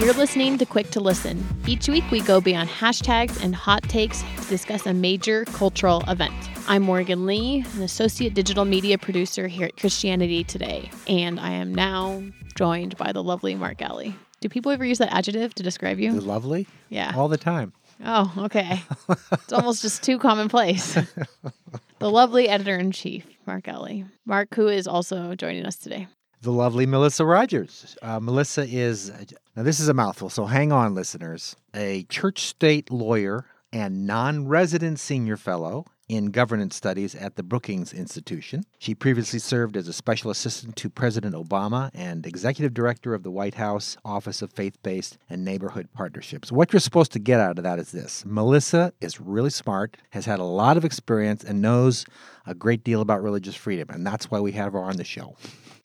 You're listening to Quick to Listen. Each week, we go beyond hashtags and hot takes to discuss a major cultural event. I'm Morgan Lee, an associate digital media producer here at Christianity Today, and I am now joined by the lovely Mark Galli. Do people ever use that adjective to describe you? Lovely? Yeah. All the time. Oh, okay. it's almost just too commonplace. the lovely editor in chief, Mark Galli. Mark, who is also joining us today. The lovely Melissa Rogers. Uh, Melissa is, now this is a mouthful, so hang on, listeners. A church state lawyer and non resident senior fellow in governance studies at the Brookings Institution. She previously served as a special assistant to President Obama and executive director of the White House Office of Faith Based and Neighborhood Partnerships. What you're supposed to get out of that is this Melissa is really smart, has had a lot of experience, and knows a great deal about religious freedom, and that's why we have her on the show.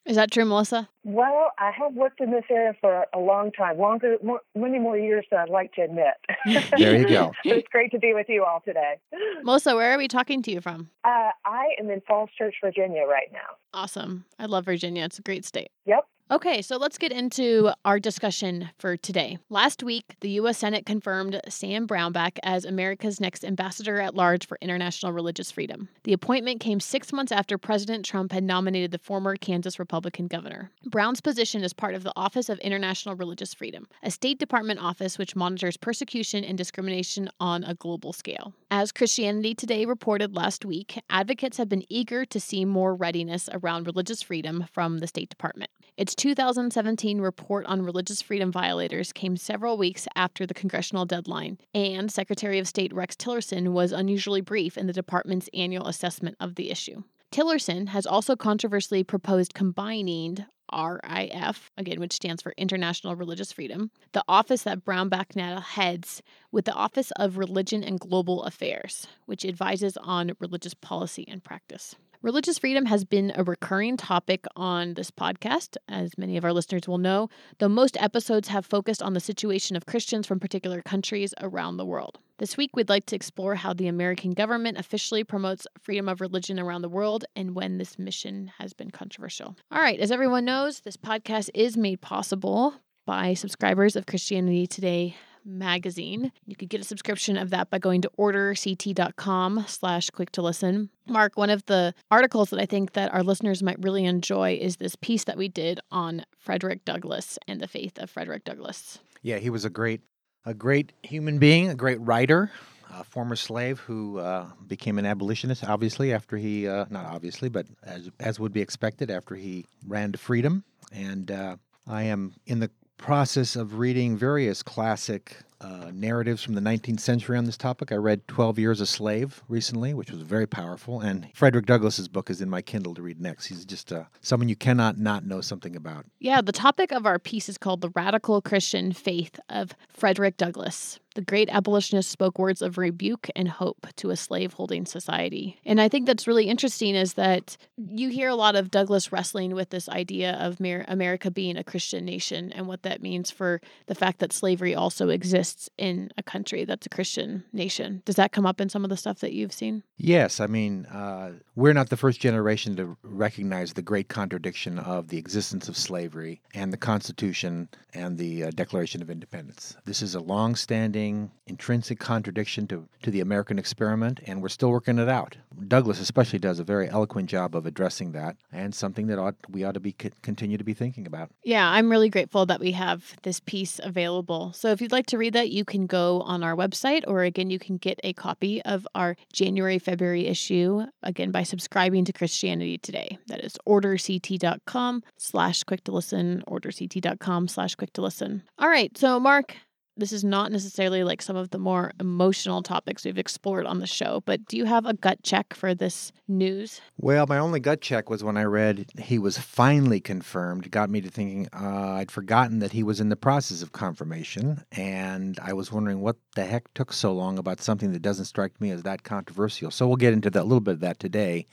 Is that true, Melissa? Well, I have worked in this area for a long time, longer, more, many more years than I'd like to admit. there you go. it's great to be with you all today. Melissa, where are we talking to you from? Uh, I am in Falls Church, Virginia right now. Awesome. I love Virginia. It's a great state. Yep. Okay, so let's get into our discussion for today. Last week, the U.S. Senate confirmed Sam Brownback as America's next ambassador at large for international religious freedom. The appointment came six months after President Trump had nominated the former Kansas Republican governor. Brown's position is part of the Office of International Religious Freedom, a State Department office which monitors persecution and discrimination on a global scale. As Christianity Today reported last week, advocates have been eager to see more readiness around religious freedom from the State Department. Its 2017 report on religious freedom violators came several weeks after the congressional deadline, and Secretary of State Rex Tillerson was unusually brief in the department's annual assessment of the issue. Tillerson has also controversially proposed combining RIF, again, which stands for International Religious Freedom, the office that Brownback now heads, with the Office of Religion and Global Affairs, which advises on religious policy and practice. Religious freedom has been a recurring topic on this podcast, as many of our listeners will know, though most episodes have focused on the situation of Christians from particular countries around the world. This week, we'd like to explore how the American government officially promotes freedom of religion around the world and when this mission has been controversial. All right, as everyone knows, this podcast is made possible by subscribers of Christianity Today magazine. You could get a subscription of that by going to orderct.com slash quick to listen. Mark, one of the articles that I think that our listeners might really enjoy is this piece that we did on Frederick Douglass and the faith of Frederick Douglass. Yeah, he was a great a great human being, a great writer, a former slave who uh, became an abolitionist, obviously, after he, uh, not obviously, but as, as would be expected after he ran to freedom. And uh, I am in the process of reading various classic uh, narratives from the 19th century on this topic. I read 12 Years a Slave recently, which was very powerful, and Frederick Douglass's book is in my Kindle to read next. He's just uh, someone you cannot not know something about. Yeah, the topic of our piece is called The Radical Christian Faith of Frederick Douglass. The great abolitionist spoke words of rebuke and hope to a slave-holding society. And I think that's really interesting is that you hear a lot of Douglass wrestling with this idea of America being a Christian nation and what that means for the fact that slavery also exists in a country that's a Christian nation. Does that come up in some of the stuff that you've seen? Yes. I mean, uh, we're not the first generation to recognize the great contradiction of the existence of slavery and the Constitution and the uh, Declaration of Independence. This is a intrinsic contradiction to, to the American experiment, and we're still working it out. Douglass especially does a very eloquent job of addressing that, and something that ought, we ought to be continue to be thinking about. Yeah, I'm really grateful that we have this piece available. So if you'd like to read that, you can go on our website, or again, you can get a copy of our January February issue again by subscribing to Christianity Today. That is orderct.com slash quick to listen, orderct.com slash quick to listen. All right, so Mark, this is not necessarily like some of the more emotional topics we've explored on the show, but do you have a gut check for this news? Well, my only gut check was when I read he was finally confirmed. It got me to thinking uh, I'd forgotten that he was in the process of confirmation, and I was wondering what the heck took so long about something that doesn't strike me as that controversial. So we'll get into that a little bit of that today.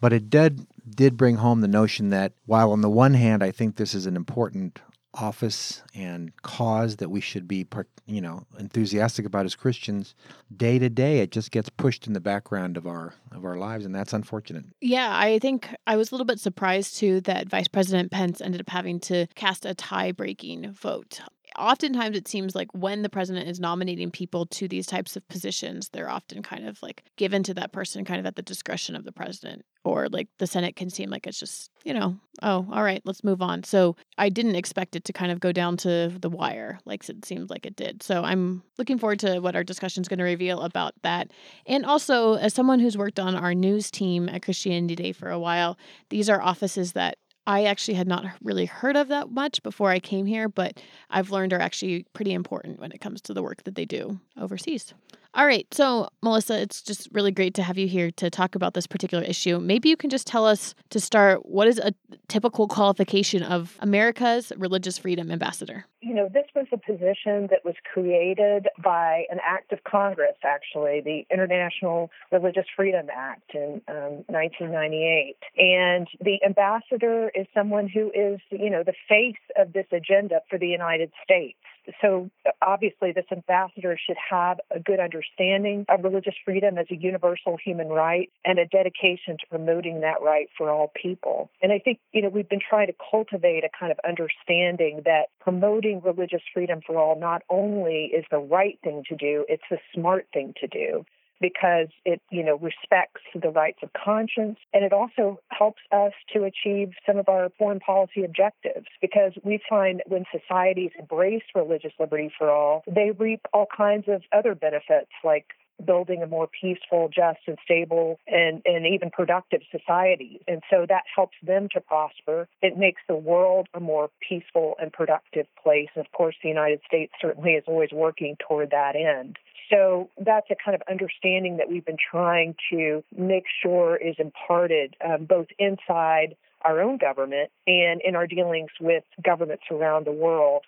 But it did did bring home the notion that while on the one hand I think this is an important office and cause that we should be you know enthusiastic about as Christians day to day it just gets pushed in the background of our of our lives and that's unfortunate. Yeah, I think I was a little bit surprised too that Vice President Pence ended up having to cast a tie-breaking vote oftentimes it seems like when the president is nominating people to these types of positions, they're often kind of like given to that person kind of at the discretion of the president. Or like the Senate can seem like it's just, you know, oh, all right, let's move on. So I didn't expect it to kind of go down to the wire like it seemed like it did. So I'm looking forward to what our discussion is going to reveal about that. And also, as someone who's worked on our news team at Christianity Day for a while, these are offices that I actually had not really heard of that much before I came here, but I've learned are actually pretty important when it comes to the work that they do overseas. All right. So, Melissa, it's just really great to have you here to talk about this particular issue. Maybe you can just tell us to start what is a typical qualification of America's religious freedom ambassador? You know, this was a position that was created by an act of Congress, actually, the International Religious Freedom Act in um, 1998. And the ambassador is someone who is, you know, the face of this agenda for the United States so obviously this ambassador should have a good understanding of religious freedom as a universal human right and a dedication to promoting that right for all people. And I think, you know, we've been trying to cultivate a kind of understanding that promoting religious freedom for all not only is the right thing to do, it's the smart thing to do because it, you know, respects the rights of conscience and it also helps us to achieve some of our foreign policy objectives because we find when societies embrace religious liberty for all, they reap all kinds of other benefits like building a more peaceful, just and stable and, and even productive society. And so that helps them to prosper. It makes the world a more peaceful and productive place. And of course, the United States certainly is always working toward that end. So that's a kind of understanding that we've been trying to make sure is imparted um, both inside our own government and in our dealings with governments around the world.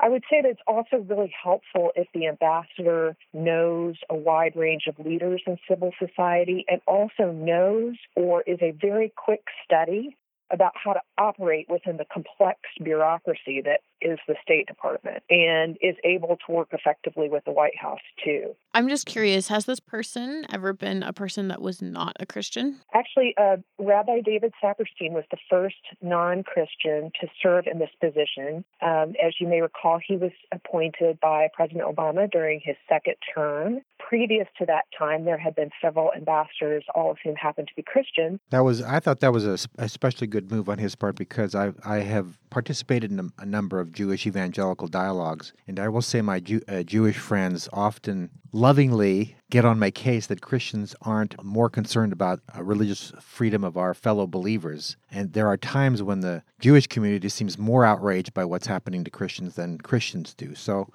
I would say that it's also really helpful if the ambassador knows a wide range of leaders in civil society and also knows or is a very quick study about how to operate within the complex bureaucracy that is the State Department and is able to work effectively with the White House too. I'm just curious has this person ever been a person that was not a Christian? Actually, uh, Rabbi David Saperstein was the first non Christian to serve in this position. Um, as you may recall, he was appointed by President Obama during his second term. Previous to that time, there had been several ambassadors, all of whom happened to be Christian. That was, I thought that was a especially good move on his part because I, I have participated in a, a number of Jewish evangelical dialogues. And I will say my Jew, uh, Jewish friends often lovingly get on my case that Christians aren't more concerned about religious freedom of our fellow believers. And there are times when the Jewish community seems more outraged by what's happening to Christians than Christians do. So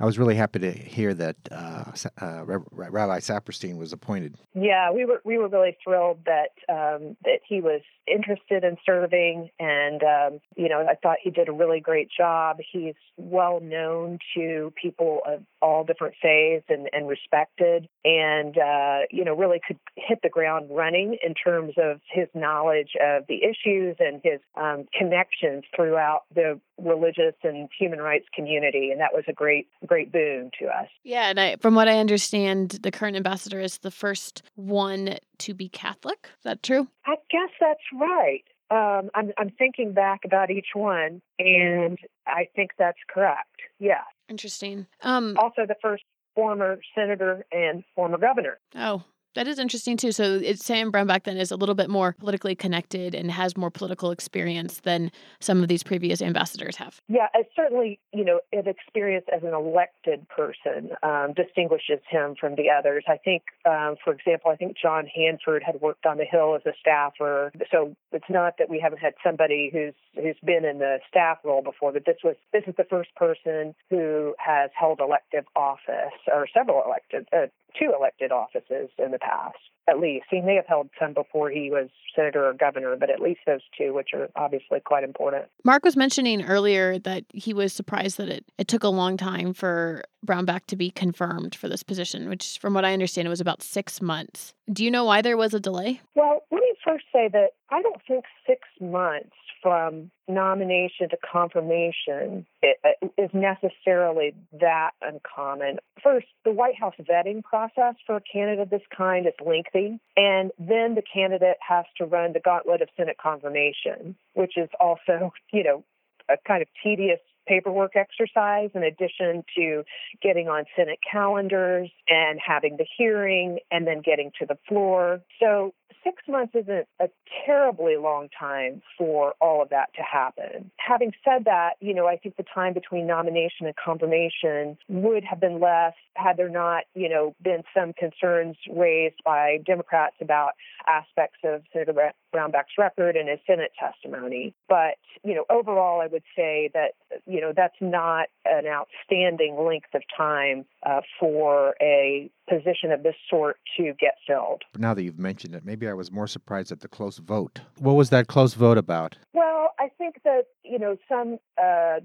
I was really happy to hear that uh, uh, Rabbi Saperstein was appointed. Yeah, we were we were really thrilled that um, that he was interested in serving, and um, you know I thought he did a really great job. He's well known to people of all different faiths and, and respected, and uh, you know really could hit the ground running in terms of his knowledge of the issues and his um, connections throughout the religious and human rights community, and that was a great great boon to us. Yeah, and I, from what I understand, the current ambassador is the first one to be Catholic. Is that true? I guess that's right. Um, I'm, I'm thinking back about each one, and I think that's correct. Yeah. Interesting. Um, also, the first former senator and former governor. Oh, That is interesting too. So it's Sam Brownback then is a little bit more politically connected and has more political experience than some of these previous ambassadors have. Yeah, certainly, you know, his experience as an elected person um, distinguishes him from the others. I think, um, for example, I think John Hanford had worked on the Hill as a staffer, so it's not that we haven't had somebody who's who's been in the staff role before, but this was this is the first person who has held elective office or several elected uh, two elected offices in the past, at least. He may have held some before he was senator or governor, but at least those two, which are obviously quite important. Mark was mentioning earlier that he was surprised that it, it took a long time for Brownback to be confirmed for this position, which, from what I understand, it was about six months. Do you know why there was a delay? Well, let me first say that I don't think six months from nomination to confirmation uh, is necessarily that uncommon. First, the White House vetting process for a candidate of this kind is lengthy, and then the candidate has to run the gauntlet of Senate confirmation, which is also, you know, a kind of tedious paperwork exercise in addition to getting on Senate calendars and having the hearing and then getting to the floor. So six months isn't a terribly long time for all of that to happen. Having said that, you know, I think the time between nomination and confirmation would have been less had there not, you know, been some concerns raised by Democrats about aspects of Senator Brownback's record and his Senate testimony. But, you know, overall, I would say that, you know, that's not an outstanding length of time uh, for a position of this sort to get filled. Now that you've mentioned it, maybe was more surprised at the close vote. What was that close vote about? Well, I think that, you know, some, uh,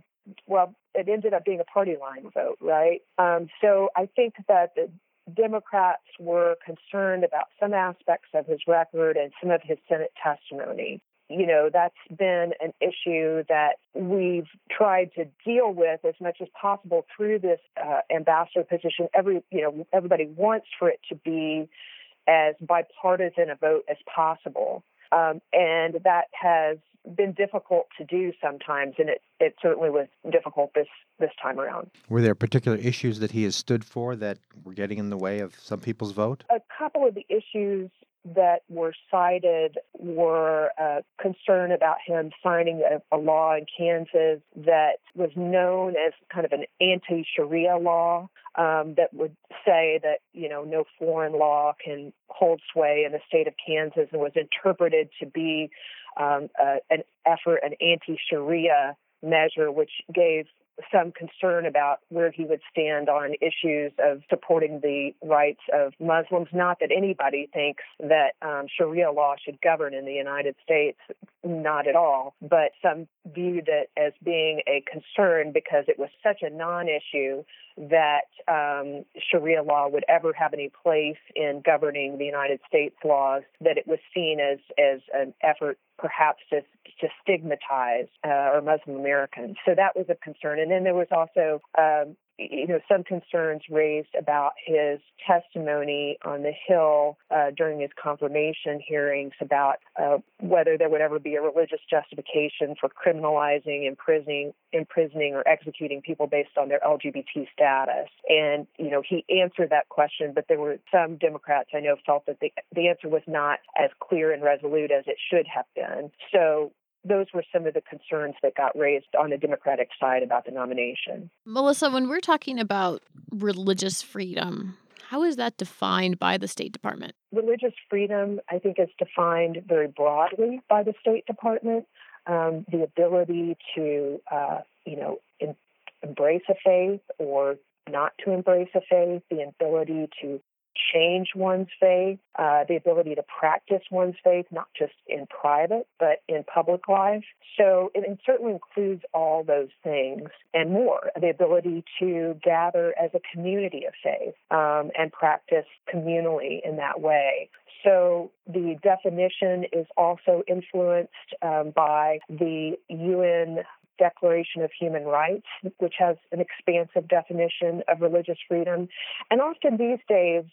well, it ended up being a party line vote, right? Um, so I think that the Democrats were concerned about some aspects of his record and some of his Senate testimony you know, that's been an issue that we've tried to deal with as much as possible through this uh, ambassador position. Every, you know, everybody wants for it to be as bipartisan a vote as possible. Um, and that has been difficult to do sometimes, and it, it certainly was difficult this, this time around. Were there particular issues that he has stood for that were getting in the way of some people's vote? A couple of the issues that were cited were uh, concern about him signing a, a, law in Kansas that was known as kind of an anti-Sharia law um, that would say that you know no foreign law can hold sway in the state of Kansas, and was interpreted to be um, uh, an effort, an anti-Sharia measure, which gave some concern about where he would stand on issues of supporting the rights of Muslims. Not that anybody thinks that um, Sharia law should govern in the United States, not at all, but some viewed it as being a concern because it was such a non issue that um, Sharia law would ever have any place in governing the United States laws, that it was seen as, as an effort perhaps to, to stigmatize uh, or Muslim Americans. So that was a concern. And then there was also um, you know, some concerns raised about his testimony on the Hill uh, during his confirmation hearings about uh, whether there would ever be a religious justification for criminalizing, imprisoning, imprisoning, or executing people based on their LGBT status. And you know, he answered that question, but there were some Democrats I know felt that the the answer was not as clear and resolute as it should have been. So those were some of the concerns that got raised on the Democratic side about the nomination. Melissa, when we're talking about religious freedom, how is that defined by the State Department? Religious freedom, I think, is defined very broadly by the State Department. Um, the ability to, uh, you know, in, embrace a faith or not to embrace a faith, the ability to change one's faith, uh, the ability to practice one's faith, not just in private, but in public life. So it, it certainly includes all those things and more. The ability to gather as a community of faith um, and practice communally in that way. So the definition is also influenced um, by the UN Declaration of Human Rights, which has an expansive definition of religious freedom. And often these days,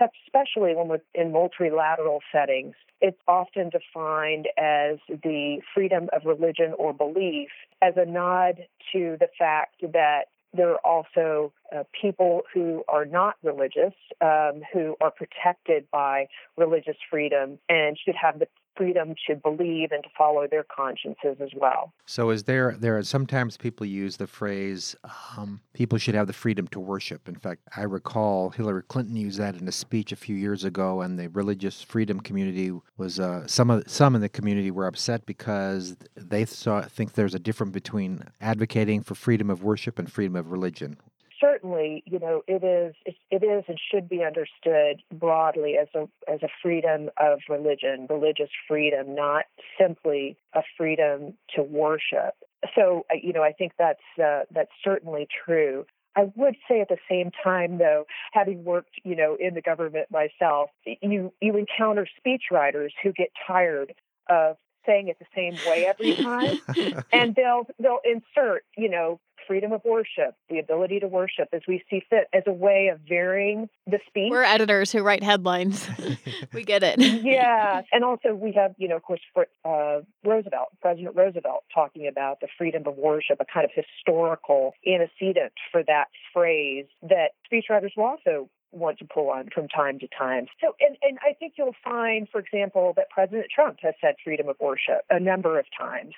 especially when we're in multilateral settings, it's often defined as the freedom of religion or belief as a nod to the fact that there are also uh, people who are not religious, um, who are protected by religious freedom, and should have the freedom to believe and to follow their consciences as well. So, is there there are sometimes people use the phrase um, "people should have the freedom to worship." In fact, I recall Hillary Clinton used that in a speech a few years ago, and the religious freedom community was uh, some of some in the community were upset because they saw think there's a difference between advocating for freedom of worship and freedom of religion certainly, you know, it is it is and should be understood broadly as a as a freedom of religion, religious freedom, not simply a freedom to worship. So, you know, I think that's uh, that's certainly true. I would say at the same time, though, having worked, you know, in the government myself, you you encounter speechwriters who get tired of saying it the same way every time, and they'll they'll insert, you know, freedom of worship, the ability to worship as we see fit, as a way of varying the speech. We're editors who write headlines. we get it. yeah, and also we have, you know, of course, for, uh, Roosevelt, President Roosevelt, talking about the freedom of worship, a kind of historical antecedent for that phrase that speechwriters will also want to pull on from time to time. So, and, and I think you'll find, for example, that President Trump has said freedom of worship a number of times.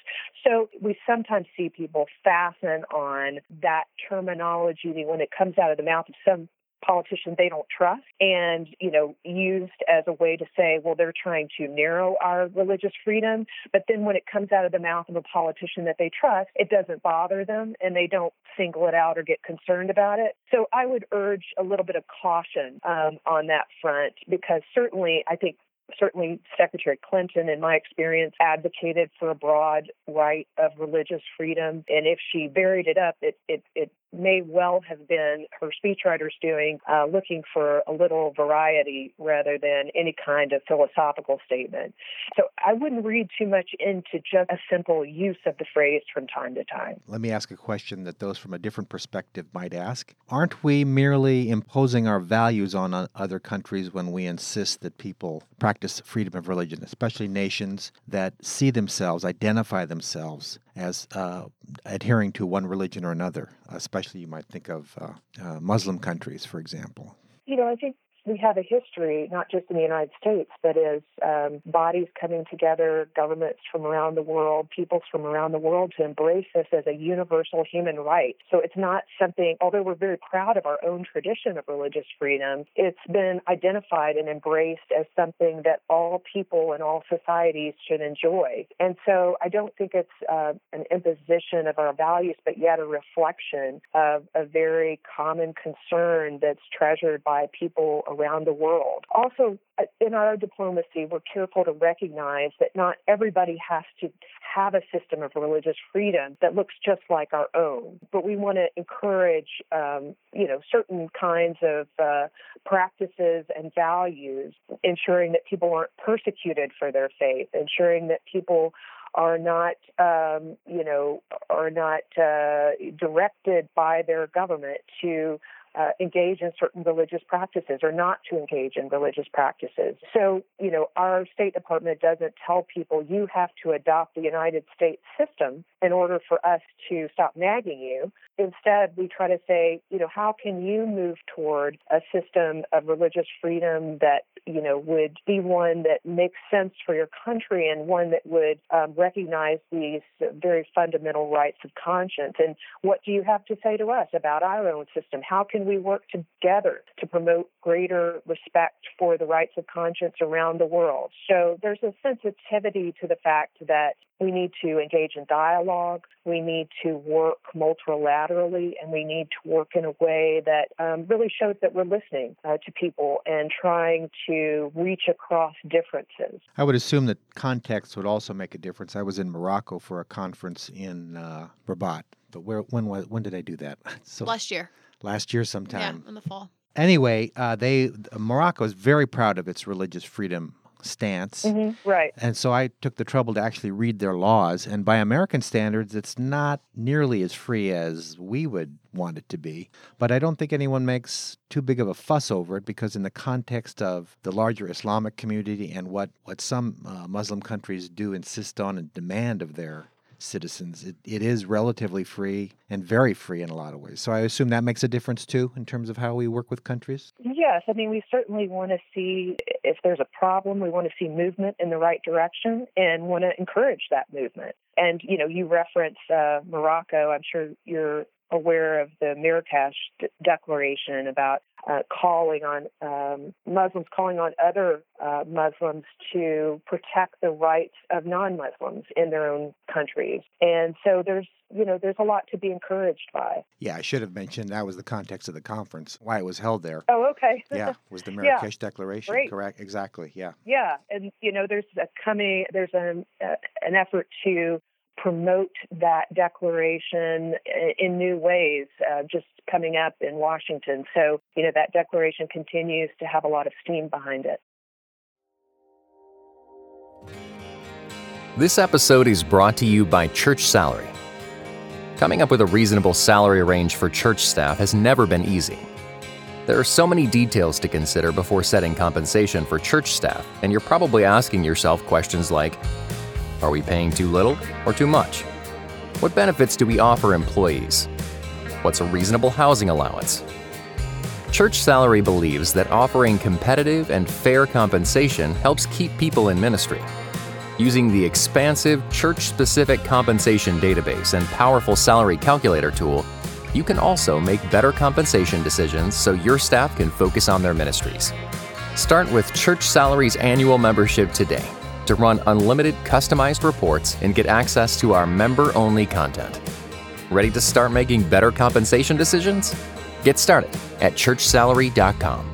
So we sometimes see people fasten on that terminology when it comes out of the mouth of some politician they don't trust and you know used as a way to say well they're trying to narrow our religious freedom but then when it comes out of the mouth of a politician that they trust it doesn't bother them and they don't single it out or get concerned about it so i would urge a little bit of caution um, on that front because certainly i think certainly Secretary Clinton, in my experience, advocated for a broad right of religious freedom. And if she buried it up, it, it, it may well have been her speechwriters doing, uh, looking for a little variety rather than any kind of philosophical statement. So I wouldn't read too much into just a simple use of the phrase from time to time. Let me ask a question that those from a different perspective might ask. Aren't we merely imposing our values on other countries when we insist that people practice freedom of religion, especially nations that see themselves, identify themselves as uh, adhering to one religion or another, especially you might think of uh, uh, Muslim countries, for example. You know, I think we have a history, not just in the United States, but as um, bodies coming together, governments from around the world, peoples from around the world to embrace this as a universal human right. So it's not something, although we're very proud of our own tradition of religious freedom, it's been identified and embraced as something that all people and all societies should enjoy. And so I don't think it's uh, an imposition of our values, but yet a reflection of a very common concern that's treasured by people around the world. Also, uh, in our diplomacy, we're careful to recognize that not everybody has to have a system of religious freedom that looks just like our own, but we want to encourage, um, you know, certain kinds of uh, practices and values, ensuring that people aren't persecuted for their faith, ensuring that people are not, um, you know, are not uh, directed by their government to uh, engage in certain religious practices or not to engage in religious practices. So, you know, our State Department doesn't tell people you have to adopt the United States system in order for us to stop nagging you. Instead, we try to say, you know, how can you move toward a system of religious freedom that, you know, would be one that makes sense for your country and one that would um, recognize these very fundamental rights of conscience? And what do you have to say to us about our own system? How can we work together to promote greater respect for the rights of conscience around the world? So there's a sensitivity to the fact that we need to engage in dialogue. We need to work multilaterally, and we need to work in a way that um, really shows that we're listening uh, to people and trying to reach across differences. I would assume that context would also make a difference. I was in Morocco for a conference in uh, Rabat, but where when when did I do that? So last year. Last year, sometime. Yeah, in the fall. Anyway, uh, they Morocco is very proud of its religious freedom stance. Mm-hmm, right. And so I took the trouble to actually read their laws. And by American standards, it's not nearly as free as we would want it to be. But I don't think anyone makes too big of a fuss over it because, in the context of the larger Islamic community and what, what some uh, Muslim countries do insist on and demand of their citizens. It, it is relatively free and very free in a lot of ways. So I assume that makes a difference too in terms of how we work with countries? Yes. I mean, we certainly want to see if there's a problem, we want to see movement in the right direction and want to encourage that movement. And, you know, you reference uh, Morocco. I'm sure you're aware of the Marrakesh D- Declaration about uh, calling on um, Muslims, calling on other uh, Muslims to protect the rights of non-Muslims in their own countries. And so there's, you know, there's a lot to be encouraged by. Yeah, I should have mentioned that was the context of the conference, why it was held there. Oh, okay. yeah, was the Marrakesh yeah. Declaration Great. correct? Exactly. Yeah. Yeah, and you know, there's a coming, there's an uh, an effort to promote that declaration in new ways, uh, just coming up in Washington. So, you know, that declaration continues to have a lot of steam behind it. This episode is brought to you by Church Salary. Coming up with a reasonable salary range for church staff has never been easy. There are so many details to consider before setting compensation for church staff, and you're probably asking yourself questions like Are we paying too little or too much? What benefits do we offer employees? What's a reasonable housing allowance? Church Salary believes that offering competitive and fair compensation helps keep people in ministry. Using the expansive church specific compensation database and powerful salary calculator tool, you can also make better compensation decisions so your staff can focus on their ministries. Start with Church Salary's annual membership today to run unlimited customized reports and get access to our member only content. Ready to start making better compensation decisions? Get started at churchsalary.com.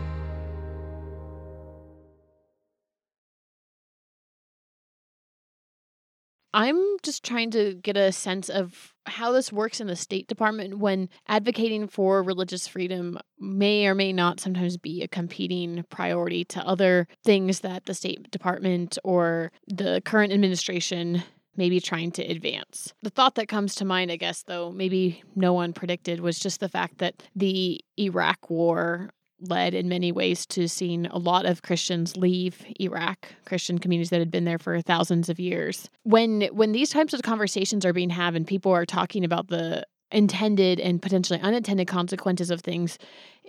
I'm just trying to get a sense of how this works in the State Department when advocating for religious freedom may or may not sometimes be a competing priority to other things that the State Department or the current administration may be trying to advance. The thought that comes to mind, I guess, though, maybe no one predicted, was just the fact that the Iraq War led in many ways to seeing a lot of Christians leave Iraq, Christian communities that had been there for thousands of years. When when these types of conversations are being had and people are talking about the intended and potentially unintended consequences of things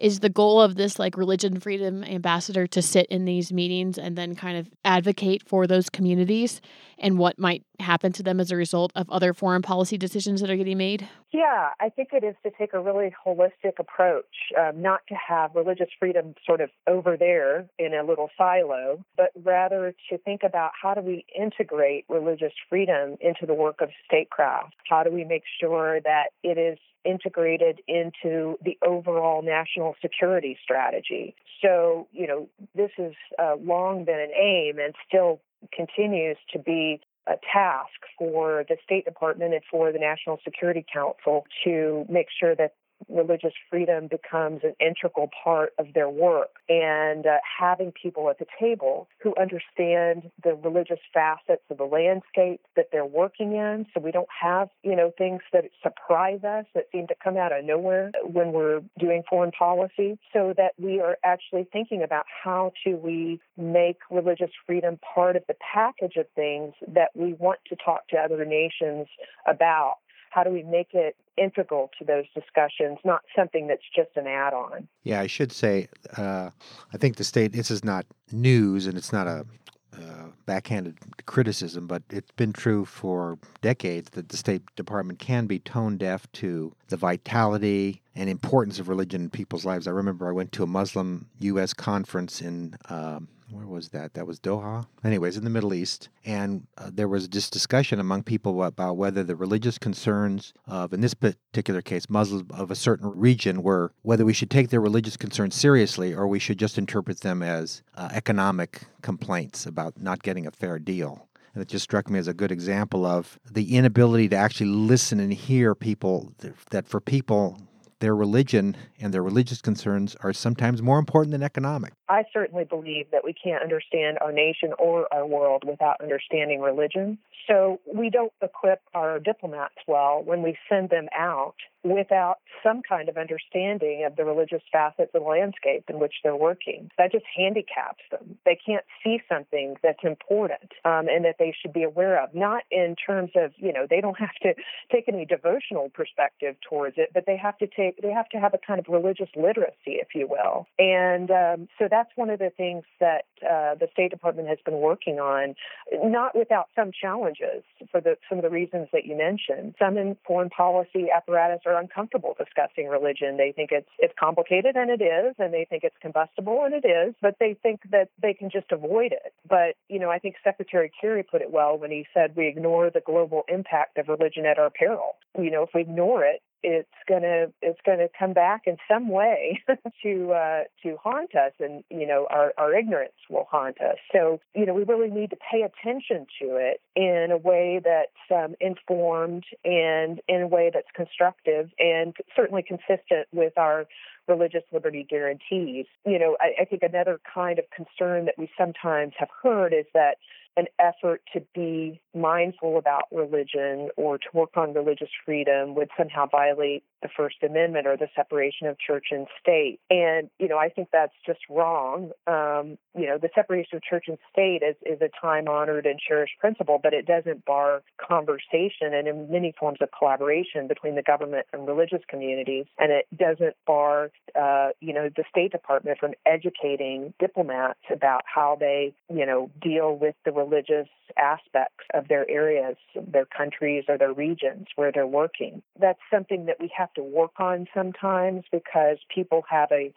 is the goal of this like religion freedom ambassador to sit in these meetings and then kind of advocate for those communities and what might happen to them as a result of other foreign policy decisions that are getting made? Yeah i think it is to take a really holistic approach um, not to have religious freedom sort of over there in a little silo but rather to think about how do we integrate religious freedom into the work of statecraft? How do we make sure that it is integrated into the overall national security strategy. So, you know, this has uh, long been an aim and still continues to be a task for the State Department and for the National Security Council to make sure that religious freedom becomes an integral part of their work. And uh, having people at the table who understand the religious facets of the landscape that they're working in so we don't have you know things that surprise us that seem to come out of nowhere when we're doing foreign policy. So that we are actually thinking about how to we make religious freedom part of the package of things that we want to talk to other nations about how do we make it integral to those discussions, not something that's just an add on? Yeah, I should say, uh, I think the state, this is not news and it's not a uh, backhanded criticism, but it's been true for decades that the State Department can be tone deaf to the vitality and importance of religion in people's lives. I remember I went to a Muslim U.S. conference in um, where was that? That was Doha. Anyways, in the Middle East, and uh, there was this discussion among people about whether the religious concerns of, in this particular case, Muslims of a certain region, were whether we should take their religious concerns seriously or we should just interpret them as uh, economic complaints about not getting a fair deal. And it just struck me as a good example of the inability to actually listen and hear people, that for people their religion and their religious concerns are sometimes more important than economic. I certainly believe that we can't understand our nation or our world without understanding religion. So we don't equip our diplomats well when we send them out without some kind of understanding of the religious facets of landscape in which they're working. That just handicaps them. They can't see something that's important um, and that they should be aware of, not in terms of, you know, they don't have to take any devotional perspective towards it, but they have to take, they have to have a kind of religious literacy, if you will. And um, so that's one of the things that uh, the State Department has been working on, not without some challenges for the some of the reasons that you mentioned. Some in foreign policy apparatus are uncomfortable discussing religion. They think it's it's complicated, and it is, and they think it's combustible, and it is, but they think that they can just avoid it. But you know, I think Secretary Kerry put it well when he said we ignore the global impact of religion at our peril. You know, if we ignore it, it's gonna it's gonna come back in some way to uh, to haunt us, and you know our our ignorance will haunt us. So you know we really need to pay attention to it in a way that's um, informed and in a way that's constructive and certainly consistent with our religious liberty guarantees. You know, I, I think another kind of concern that we sometimes have heard is that an effort to be mindful about religion or to work on religious freedom would somehow violate the First Amendment or the separation of church and state. And, you know, I think that's just wrong. Um, you know, the separation of church and state is, is a time honored and cherished principle, but it doesn't bar conversation and in many forms of collaboration between the government and religious communities. And it doesn't bar, uh, you know, the State Department from educating diplomats about how they, you know, deal with the religious aspects of their areas, their countries, or their regions where they're working. That's something that we have to work on sometimes because people have a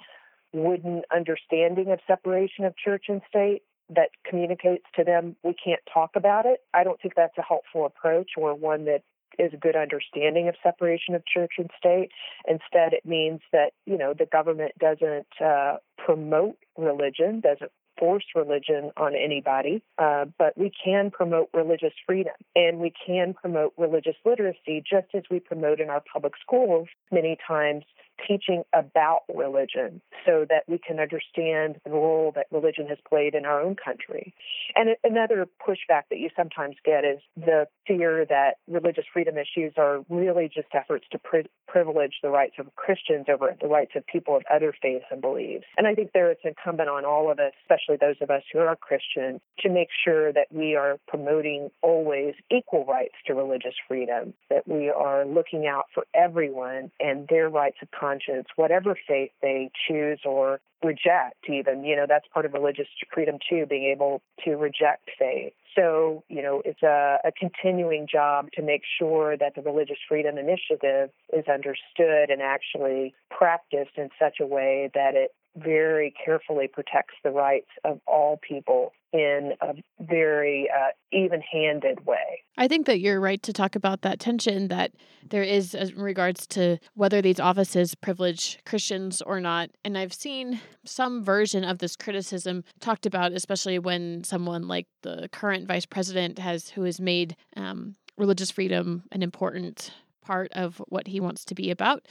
wooden understanding of separation of church and state that communicates to them we can't talk about it. I don't think that's a helpful approach or one that is a good understanding of separation of church and state. Instead, it means that you know the government doesn't uh, promote religion, doesn't force religion on anybody, uh, but we can promote religious freedom and we can promote religious literacy just as we promote in our public schools many times teaching about religion so that we can understand the role that religion has played in our own country. And another pushback that you sometimes get is the fear that religious freedom issues are really just efforts to pri- privilege the rights of Christians over the rights of people of other faiths and beliefs. And I think there it's incumbent on all of us, especially those of us who are Christian, to make sure that we are promoting always equal rights to religious freedom, that we are looking out for everyone and their rights of conscience, whatever faith they choose or reject, even. You know, that's part of religious freedom too, being able to reject faith. So, you know, it's a, a, continuing job to make sure that the Religious Freedom Initiative is understood and actually practiced in such a way that it very carefully protects the rights of all people in a very uh, even handed way. I think that you're right to talk about that tension that there is in regards to whether these offices privilege Christians or not. And I've seen some version of this criticism talked about, especially when someone like the current vice president has, who has made um, religious freedom an important part of what he wants to be about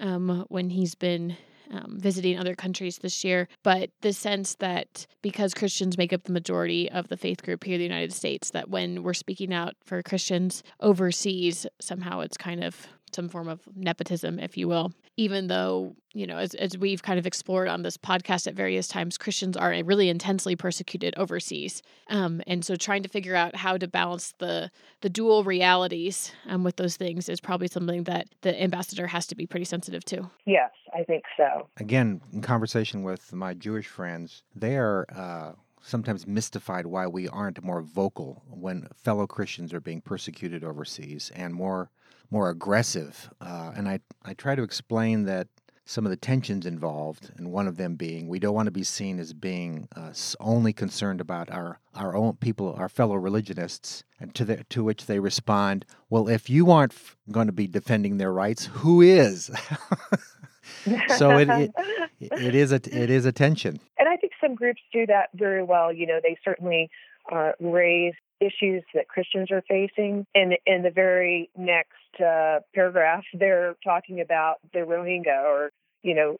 um, when he's been um, visiting other countries this year, but the sense that because Christians make up the majority of the faith group here in the United States, that when we're speaking out for Christians overseas, somehow it's kind of some form of nepotism, if you will. Even though, you know, as, as we've kind of explored on this podcast at various times, Christians are really intensely persecuted overseas. Um, and so trying to figure out how to balance the, the dual realities um, with those things is probably something that the ambassador has to be pretty sensitive to. Yes, I think so. Again, in conversation with my Jewish friends, they are. Uh, sometimes mystified why we aren't more vocal when fellow Christians are being persecuted overseas and more more aggressive. Uh, and I, I try to explain that some of the tensions involved, and one of them being we don't want to be seen as being uh, only concerned about our, our own people, our fellow religionists, and to, the, to which they respond, well, if you aren't f- going to be defending their rights, who is? so it, it, it is a it is a tension. And I think some groups do that very well. You know, they certainly uh, raise issues that Christians are facing. And in the very next uh, paragraph, they're talking about the Rohingya or you know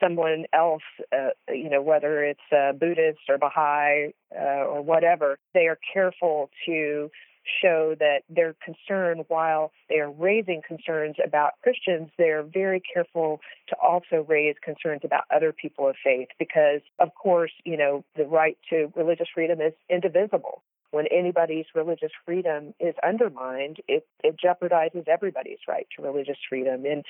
someone else uh, you know whether it's uh, buddhist or baha'i uh, or whatever they are careful to show that their concern, while they are raising concerns about Christians, they're very careful to also raise concerns about other people of faith because, of course, you know, the right to religious freedom is indivisible when anybody's religious freedom is undermined, it, it jeopardizes everybody's right to religious freedom. And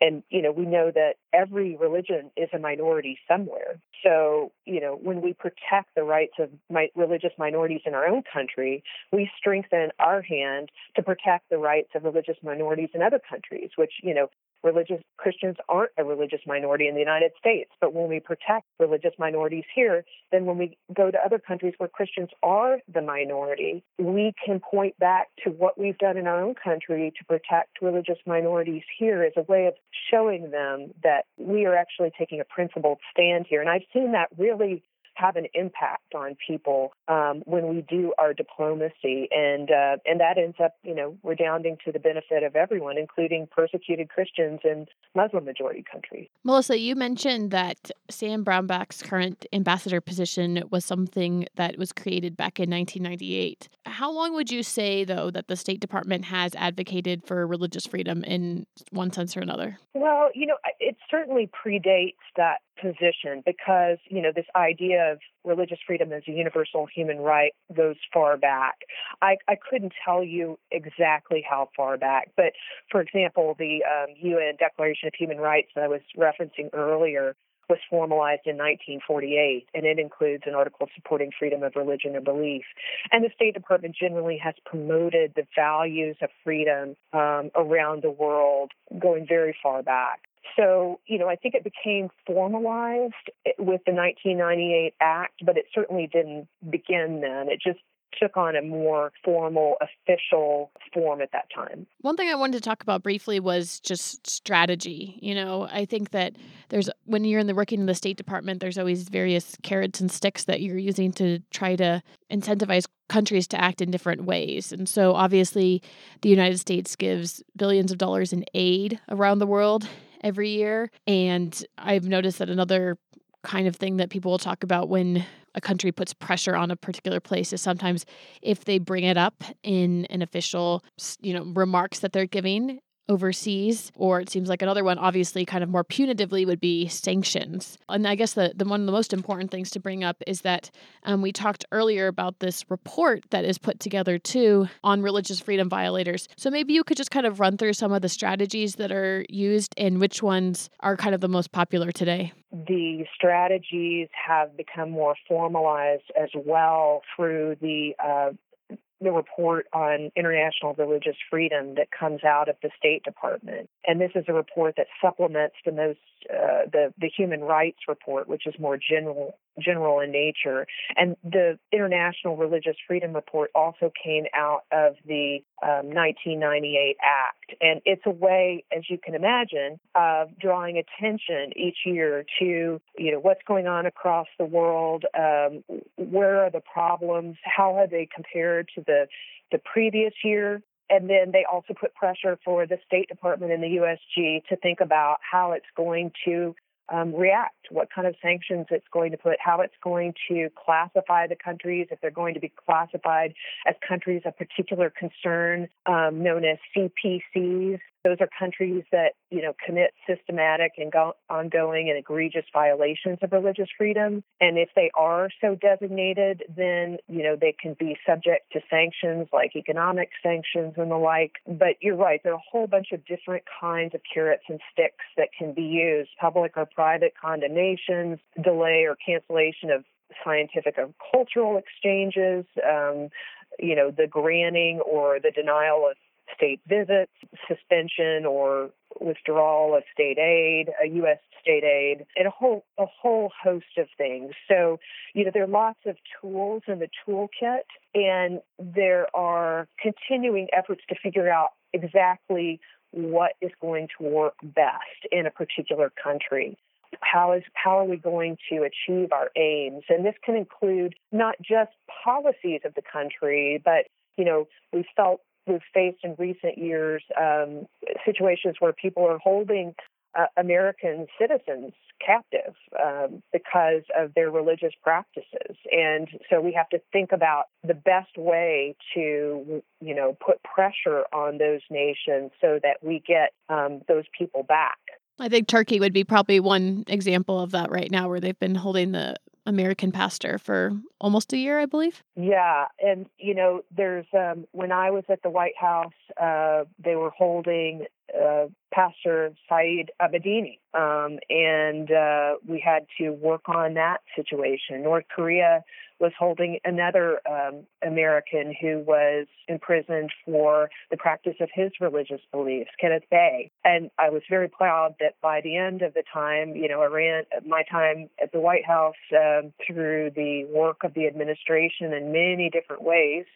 and you know we know that every religion is a minority somewhere so you know when we protect the rights of my, religious minorities in our own country we strengthen our hand to protect the rights of religious minorities in other countries which you know religious Christians aren't a religious minority in the United States. But when we protect religious minorities here, then when we go to other countries where Christians are the minority, we can point back to what we've done in our own country to protect religious minorities here as a way of showing them that we are actually taking a principled stand here. And I've seen that really have an impact on people um, when we do our diplomacy, and uh, and that ends up, you know, redounding to the benefit of everyone, including persecuted Christians in Muslim majority countries. Melissa, you mentioned that Sam Brownback's current ambassador position was something that was created back in 1998. How long would you say, though, that the State Department has advocated for religious freedom in one sense or another? Well, you know, it certainly predates that position because, you know, this idea of religious freedom as a universal human right goes far back. I, I couldn't tell you exactly how far back, but for example, the um, UN Declaration of Human Rights that I was referencing earlier was formalized in 1948, and it includes an article supporting freedom of religion and belief. And the State Department generally has promoted the values of freedom um, around the world going very far back. So, you know, I think it became formalized eh, with the 1998 Act, but it certainly didn't begin then. It just took on a more formal, official form at that time. One thing I wanted to talk about briefly was just strategy. You know, I think that there's, when you're in the working in the State Department, there's always various carrots and sticks that you're using to try to incentivize countries to act in different ways. And so obviously, the United States gives billions of dollars in aid around the world every year. And I've noticed that another kind of thing that people will talk about when a country puts pressure on a particular place is sometimes if they bring it up in an official you know remarks that they're giving overseas, or it seems like another one, obviously, kind of more punitively, would be sanctions. And I guess the, the one of the most important things to bring up is that um, we talked earlier about this report that is put together too on religious freedom violators. So maybe you could just kind of run through some of the strategies that are used and which ones are kind of the most popular today. The strategies have become more formalized as well through the uh, the report on international religious freedom that comes out of the State Department. And this is a report that supplements the most uh, the the human rights report, which is more general general in nature. And the International Religious Freedom Report also came out of the um, 1998 Act, and it's a way, as you can imagine, of drawing attention each year to you know what's going on across the world, um, where are the problems, how are they compared to the the previous year and then they also put pressure for the State Department and the USG to think about how it's going to um, react, what kind of sanctions it's going to put, how it's going to classify the countries, if they're going to be classified as countries of particular concern, um, known as CPCs. Those are countries that, you know, commit systematic and go- ongoing and egregious violations of religious freedom. And if they are so designated, then, you know, they can be subject to sanctions like economic sanctions and the like. But you're right, there are a whole bunch of different kinds of carrots and sticks that can be used public or private condemnations, delay or cancellation of scientific or cultural exchanges, um, you know, the granting or the denial of state visits, suspension or withdrawal of state aid, a U.S. state aid, and a whole a whole host of things. So, you know, there are lots of tools in the toolkit, and there are continuing efforts to figure out exactly what is going to work best in a particular country how is how are we going to achieve our aims and this can include not just policies of the country but you know we've felt we've faced in recent years um, situations where people are holding uh, American citizens captive um, because of their religious practices. And so we have to think about the best way to, you know, put pressure on those nations so that we get um, those people back. I think Turkey would be probably one example of that right now, where they've been holding the American pastor for almost a year, I believe. Yeah, and you know, there's um, when I was at the White House, uh, they were holding uh, Pastor Saeed Abedini, um, and uh, we had to work on that situation. North Korea was holding another um, American who was imprisoned for the practice of his religious beliefs, Kenneth Bae. And I was very proud that by the end of the time, you know, around my time at the White House, um, through the work of the administration in many different ways,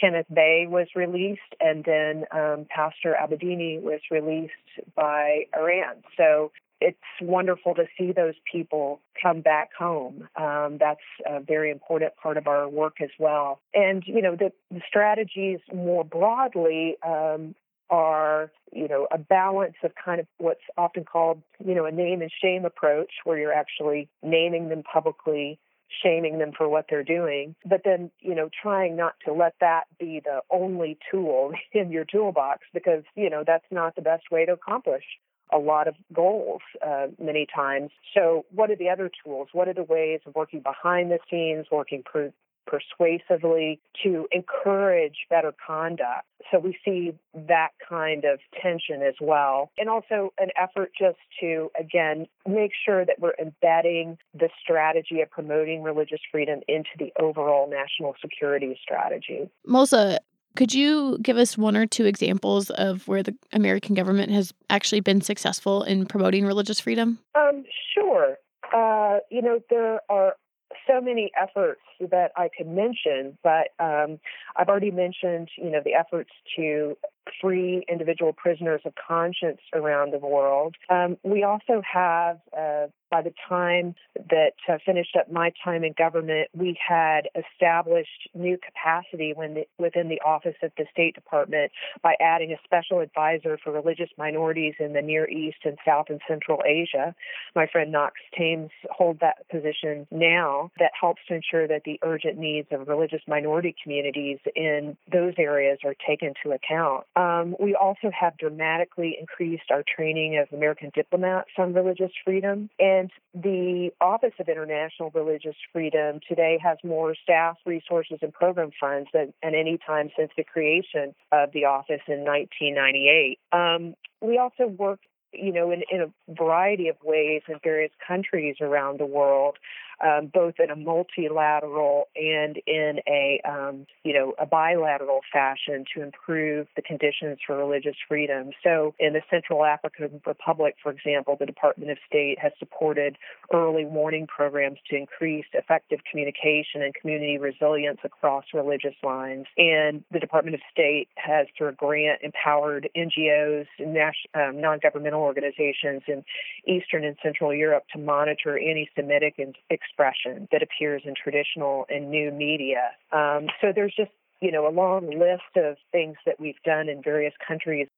Kenneth Bae was released, and then um, Pastor Abedini was released by Iran. So it's wonderful to see those people come back home. Um, that's a very important part of our work as well. And, you know, the, the strategies more broadly um, are, you know, a balance of kind of what's often called, you know, a name and shame approach, where you're actually naming them publicly shaming them for what they're doing, but then, you know, trying not to let that be the only tool in your toolbox because, you know, that's not the best way to accomplish a lot of goals uh, many times. So, what are the other tools? What are the ways of working behind the scenes, working per- persuasively to encourage better conduct? So, we see that kind of tension as well. And also an effort just to, again, make sure that we're embedding the strategy of promoting religious freedom into the overall national security strategy. Mosa, could you give us one or two examples of where the American government has actually been successful in promoting religious freedom? Um, sure. Uh, you know, there are so many efforts that I could mention, but um, I've already mentioned, you know, the efforts to free individual prisoners of conscience around the world. Um, we also have, uh, by the time that uh, finished up my time in government, we had established new capacity the, within the Office of the State Department by adding a special advisor for religious minorities in the Near East and South and Central Asia. My friend Knox Thames holds that position now that helps to ensure that the urgent needs of religious minority communities in those areas are taken into account. Um, we also have dramatically increased our training of American diplomats on religious freedom. And the Office of International Religious Freedom today has more staff, resources, and program funds than at any time since the creation of the office in 1998. Um, we also work you know, in, in a variety of ways in various countries around the world um, both in a multilateral and in a um, you know a bilateral fashion to improve the conditions for religious freedom. So in the Central African Republic, for example, the Department of State has supported early warning programs to increase effective communication and community resilience across religious lines. And the Department of State has, through a grant, empowered NGOs and um, non-governmental organizations in Eastern and Central Europe to monitor anti-Semitic and expression that appears in traditional and new media. Um, so there's just you know a long list of things that we've done in various countries.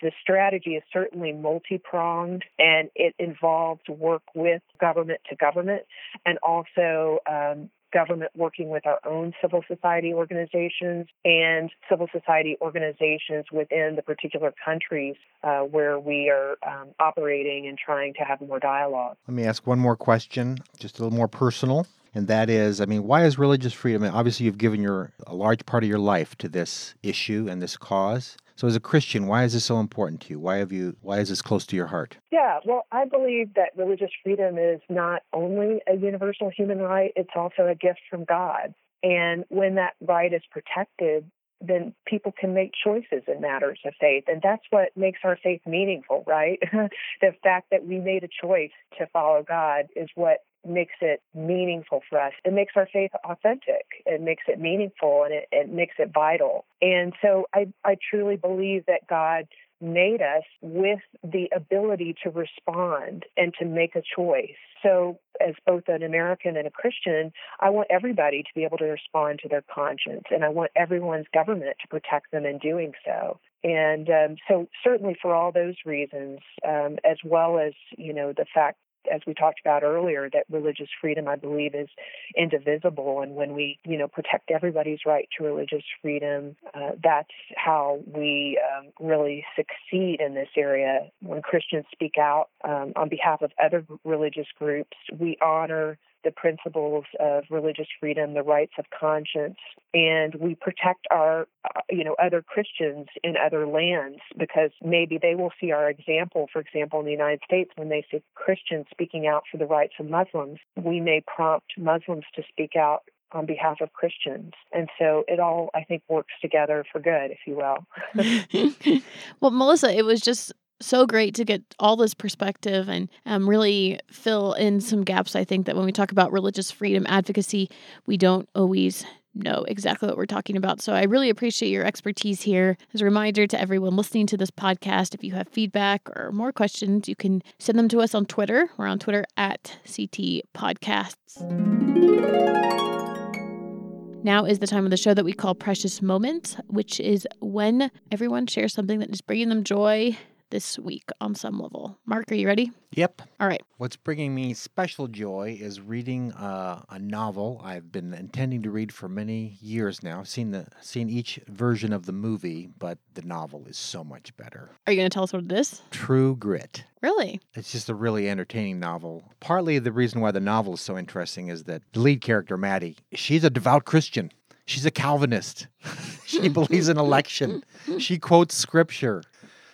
The strategy is certainly multi pronged and it involves work with government to government and also um, government working with our own civil society organizations and civil society organizations within the particular countries uh, where we are um, operating and trying to have more dialogue. Let me ask one more question, just a little more personal. And that is, I mean, why is religious freedom? Obviously, you've given your a large part of your life to this issue and this cause. So, as a Christian, why is this so important to you? Why have you? Why is this close to your heart? Yeah, well, I believe that religious freedom is not only a universal human right; it's also a gift from God. And when that right is protected, then people can make choices in matters of faith. And that's what makes our faith meaningful, right? the fact that we made a choice to follow God is what makes it meaningful for us. It makes our faith authentic. It makes it meaningful and it, it makes it vital. And so I, I truly believe that God made us with the ability to respond and to make a choice. So, as both an American and a Christian, I want everybody to be able to respond to their conscience, and I want everyone's government to protect them in doing so. And um, so, certainly for all those reasons, um, as well as you know the fact as we talked about earlier, that religious freedom, I believe, is indivisible. And when we, you know, protect everybody's right to religious freedom, uh, that's how we um, really succeed in this area. When Christians speak out um, on behalf of other religious groups, we honor the principles of religious freedom, the rights of conscience, and we protect our, uh, you know, other Christians in other lands because maybe they will see our example. For example, in the United States, when they see Christians speaking out for the rights of Muslims, we may prompt Muslims to speak out on behalf of Christians. And so it all, I think, works together for good, if you will. well, Melissa, it was just so great to get all this perspective and um, really fill in some gaps. I think that when we talk about religious freedom advocacy, we don't always know exactly what we're talking about. So I really appreciate your expertise here. As a reminder to everyone listening to this podcast, if you have feedback or more questions, you can send them to us on Twitter. We're on Twitter at CT Podcasts. Now is the time of the show that we call Precious Moments, which is when everyone shares something that is bringing them joy this week on some level. Mark, are you ready? Yep. All right. What's bringing me special joy is reading uh, a novel I've been intending to read for many years now. I've seen the seen each version of the movie, but the novel is so much better. Are you going to tell us what it is? True Grit. Really? It's just a really entertaining novel. Partly the reason why the novel is so interesting is that the lead character, Mattie, she's a devout Christian. She's a Calvinist. she believes in election. She quotes scripture.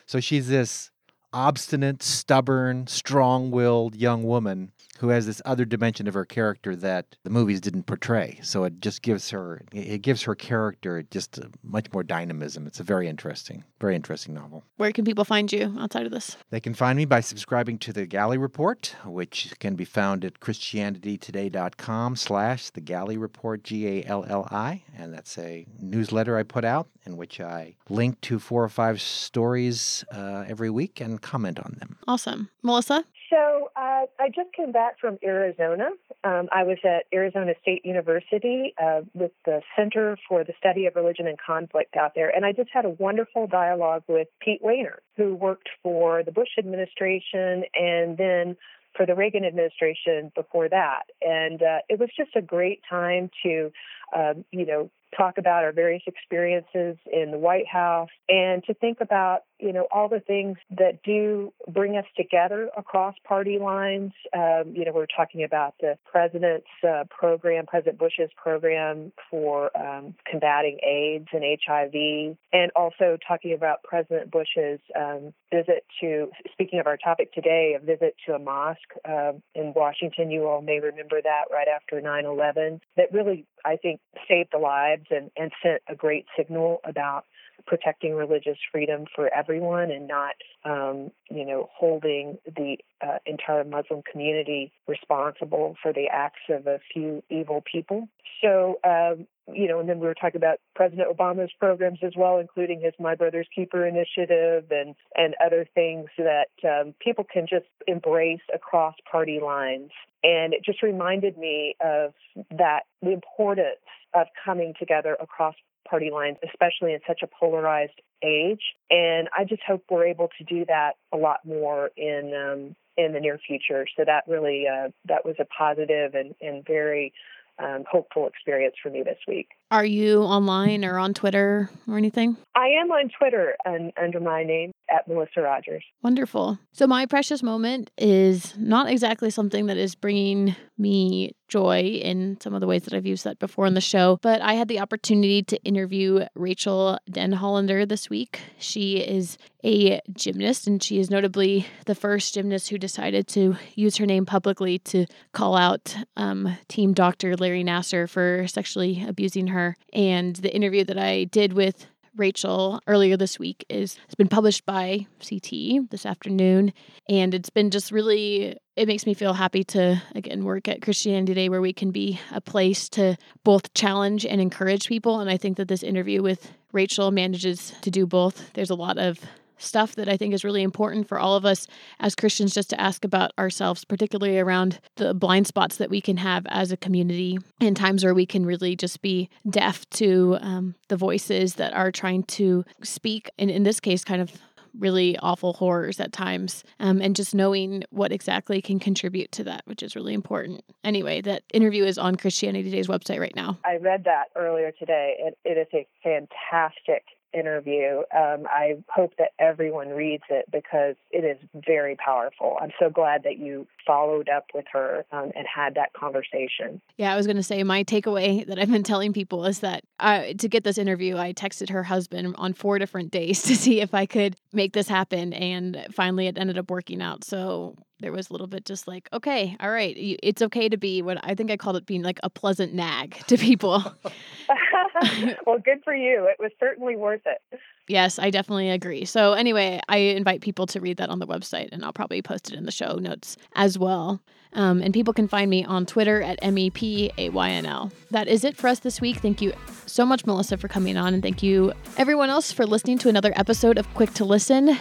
So she's this obstinate, stubborn, strong willed young woman who has this other dimension of her character that the movies didn't portray. So it just gives her it gives her character just much more dynamism. It's a very interesting, very interesting novel. Where can people find you outside of this? They can find me by subscribing to the Galli Report, which can be found at christianitytoday.com slash the Galli Report, G-A-L-L-I. And that's a newsletter I put out in which I link to four or five stories uh, every week and comment on them. Awesome. Melissa? So uh, I just came back from Arizona. Um, I was at Arizona State University uh, with the Center for the Study of Religion and Conflict out there, and I just had a wonderful dialogue with Pete Wehner, who worked for the Bush administration and then for the Reagan administration before that. And uh, it was just a great time to, um, you know, talk about our various experiences in the White House and to think about, you know, all the things that do bring us together across party lines. Um, you know, we're talking about the president's uh, program, President Bush's program for um, combating AIDS and HIV, and also talking about President Bush's um, visit to, speaking of our topic today, a visit to a mosque uh, in Washington. You all may remember that right after 9 11, that really, I think, saved the lives and, and sent a great signal about protecting religious freedom for everyone and not, um, you know, holding the uh, entire Muslim community responsible for the acts of a few evil people. So, um, you know, and then we were talking about President Obama's programs as well, including his My Brother's Keeper initiative and and other things that um, people can just embrace across party lines. And it just reminded me of that the importance of coming together across party lines, especially in such a polarized age. And I just hope we're able to do that a lot more in um, in the near future. So that really uh, that was a positive and, and very um, hopeful experience for me this week. Are you online or on Twitter or anything? I am on Twitter and under my name at Melissa Rogers. Wonderful. So, my precious moment is not exactly something that is bringing me joy in some of the ways that I've used that before in the show, but I had the opportunity to interview Rachel Denhollander this week. She is a gymnast, and she is notably the first gymnast who decided to use her name publicly to call out um, team doctor Larry Nassar for sexually abusing her. And the interview that I did with Rachel earlier this week is has been published by CT this afternoon. And it's been just really it makes me feel happy to again work at Christianity Today where we can be a place to both challenge and encourage people. And I think that this interview with Rachel manages to do both. There's a lot of stuff that I think is really important for all of us as Christians just to ask about ourselves, particularly around the blind spots that we can have as a community in times where we can really just be deaf to um, the voices that are trying to speak, and in this case, kind of really awful horrors at times um, and just knowing what exactly can contribute to that which is really important. Anyway that interview is on christianity today's website right now. I read that earlier today it, it is a fantastic interview. Um, I hope that everyone reads it because it is very powerful. I'm so glad that you followed up with her um, and had that conversation. Yeah, I was going to say my takeaway that I've been telling people is that uh, to get this interview, I texted her husband on four different days to see if I could make this happen. And finally, it ended up working out. So there was a little bit just like, okay, all right, it's okay to be what I think I called it being like a pleasant nag to people. well, good for you. It was certainly worth it. Yes, I definitely agree. So, anyway, I invite people to read that on the website, and I'll probably post it in the show notes as well. Um, and people can find me on Twitter at MEPAYNL. That is it for us this week. Thank you so much, Melissa, for coming on, and thank you, everyone else, for listening to another episode of Quick to Listen.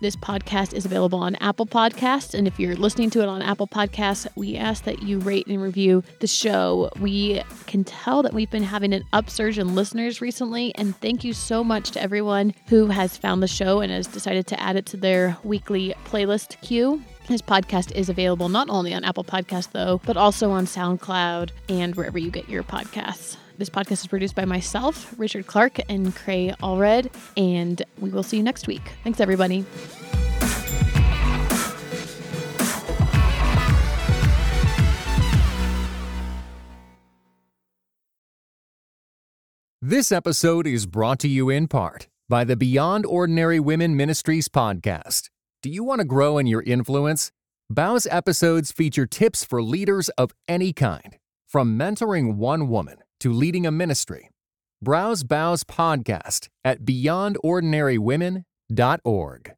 This podcast is available on Apple Podcasts. And if you're listening to it on Apple Podcasts, we ask that you rate and review the show. We can tell that we've been having an upsurge in listeners recently. And thank you so much to everyone who has found the show and has decided to add it to their weekly playlist queue. This podcast is available not only on Apple Podcasts, though, but also on SoundCloud and wherever you get your podcasts. This podcast is produced by myself, Richard Clark, and Cray Allred, and we will see you next week. Thanks, everybody. This episode is brought to you in part by the Beyond Ordinary Women Ministries podcast. Do you want to grow in your influence? Bow's episodes feature tips for leaders of any kind, from mentoring one woman to leading a ministry. Browse Bow's podcast at beyondordinarywomen.org.